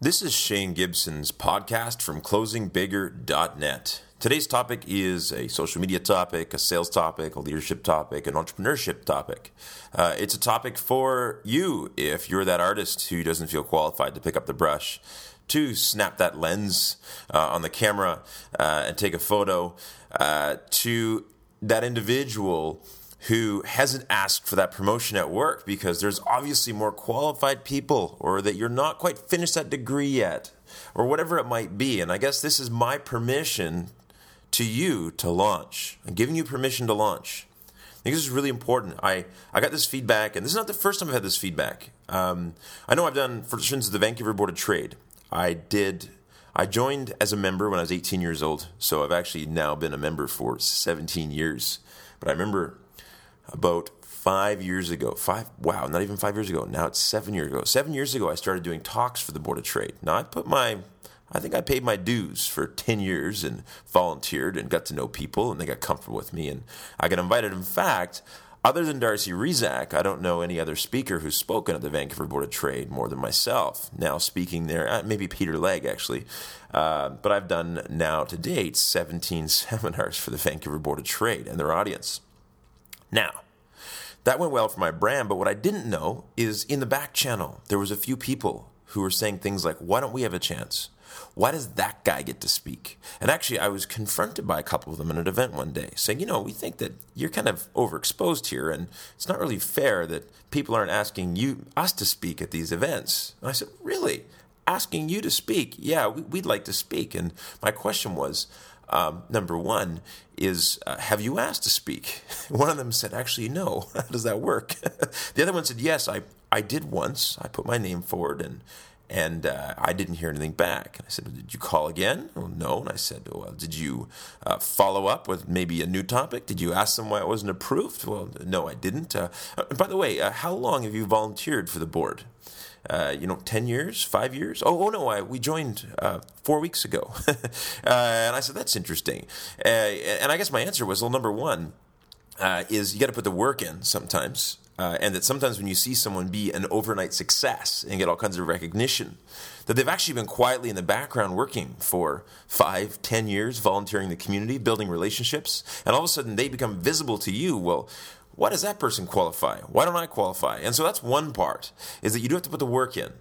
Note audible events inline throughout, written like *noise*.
This is Shane Gibson's podcast from closingbigger.net. Today's topic is a social media topic, a sales topic, a leadership topic, an entrepreneurship topic. Uh, it's a topic for you if you're that artist who doesn't feel qualified to pick up the brush, to snap that lens uh, on the camera uh, and take a photo, uh, to that individual who hasn't asked for that promotion at work because there's obviously more qualified people or that you're not quite finished that degree yet or whatever it might be. And I guess this is my permission to you to launch. I'm giving you permission to launch. I think this is really important. I, I got this feedback, and this is not the first time I've had this feedback. Um, I know I've done, for instance, the Vancouver Board of Trade. I did I joined as a member when I was 18 years old, so I've actually now been a member for 17 years. But I remember about five years ago, five, wow, not even five years ago, now it's seven years ago. Seven years ago, I started doing talks for the Board of Trade. Now, I put my, I think I paid my dues for 10 years and volunteered and got to know people and they got comfortable with me and I got invited. In fact, other than Darcy Rezac, I don't know any other speaker who's spoken at the Vancouver Board of Trade more than myself. Now speaking there, uh, maybe Peter Legge actually, uh, but I've done now to date 17 *laughs* seminars for the Vancouver Board of Trade and their audience. Now, that went well for my brand, but what I didn't know is in the back channel, there was a few people who were saying things like, why don't we have a chance? Why does that guy get to speak? And actually, I was confronted by a couple of them at an event one day saying, you know, we think that you're kind of overexposed here, and it's not really fair that people aren't asking you, us to speak at these events. And I said, really? Asking you to speak? Yeah, we'd like to speak. And my question was, um, number one is uh, have you asked to speak *laughs* one of them said actually no *laughs* how does that work *laughs* the other one said yes i i did once i put my name forward and and uh, I didn't hear anything back. And I said, well, "Did you call again?" Well, no. And I said, "Well, did you uh, follow up with maybe a new topic? Did you ask them why it wasn't approved?" Well, no, I didn't. Uh, by the way, uh, how long have you volunteered for the board? Uh, you know, 10 years, five years. Oh, oh no, I, we joined uh, four weeks ago. *laughs* uh, and I said, that's interesting. Uh, and I guess my answer was, well, number one uh, is you got to put the work in sometimes. Uh, and that sometimes when you see someone be an overnight success and get all kinds of recognition, that they've actually been quietly in the background working for five, ten years, volunteering the community, building relationships, and all of a sudden they become visible to you. Well, why does that person qualify? Why don't I qualify? And so that's one part, is that you do have to put the work in.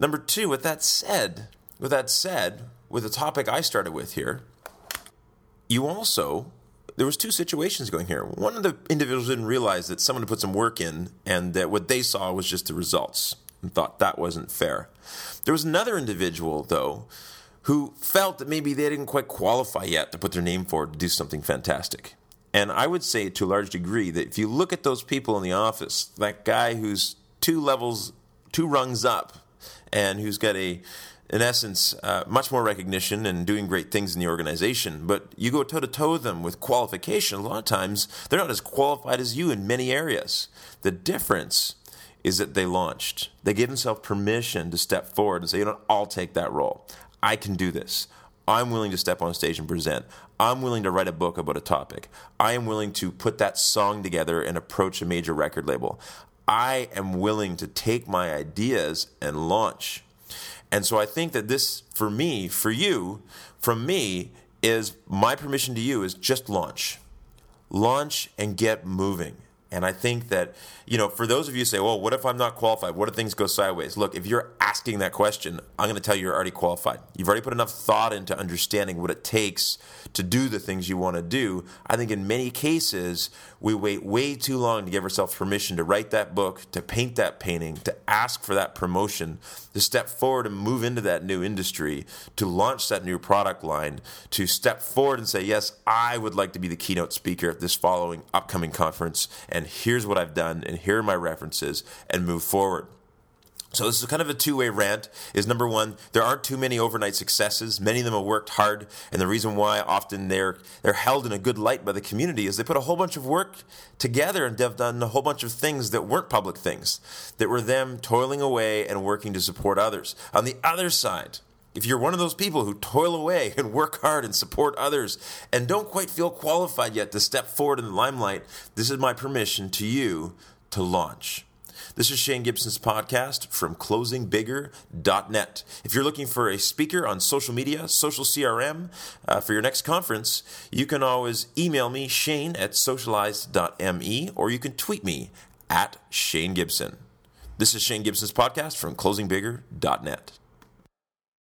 Number two, with that said, with that said, with the topic I started with here, you also there was two situations going here. One of the individuals didn't realize that someone had put some work in and that what they saw was just the results and thought that wasn't fair. There was another individual though who felt that maybe they didn't quite qualify yet to put their name forward to do something fantastic. And I would say to a large degree that if you look at those people in the office, that guy who's two levels, two rungs up, and who's got a, in essence, uh, much more recognition and doing great things in the organization, but you go toe to toe with them with qualification, a lot of times they're not as qualified as you in many areas. The difference is that they launched. They gave themselves permission to step forward and say, you know, I'll take that role. I can do this. I'm willing to step on stage and present. I'm willing to write a book about a topic. I am willing to put that song together and approach a major record label. I am willing to take my ideas and launch. And so I think that this, for me, for you, from me, is my permission to you is just launch. Launch and get moving. And I think that, you know, for those of you who say, well, what if I'm not qualified? What if things go sideways? Look, if you're asking that question, I'm going to tell you you're already qualified. You've already put enough thought into understanding what it takes to do the things you want to do. I think in many cases, we wait way too long to give ourselves permission to write that book, to paint that painting, to ask for that promotion, to step forward and move into that new industry, to launch that new product line, to step forward and say, yes, I would like to be the keynote speaker at this following upcoming conference and here's what I've done, and here are my references, and move forward. So this is kind of a two-way rant. Is number one, there aren't too many overnight successes. Many of them have worked hard, and the reason why often they're they're held in a good light by the community is they put a whole bunch of work together and they've done a whole bunch of things that weren't public things, that were them toiling away and working to support others. On the other side, if you're one of those people who toil away *laughs* and work hard and support others and don't quite feel qualified yet to step forward in the limelight, this is my permission to you to launch. This is Shane Gibson's podcast from closingbigger.net. If you're looking for a speaker on social media, social CRM uh, for your next conference, you can always email me, shane at socialized.me, or you can tweet me at Shane Gibson. This is Shane Gibson's podcast from closingbigger.net.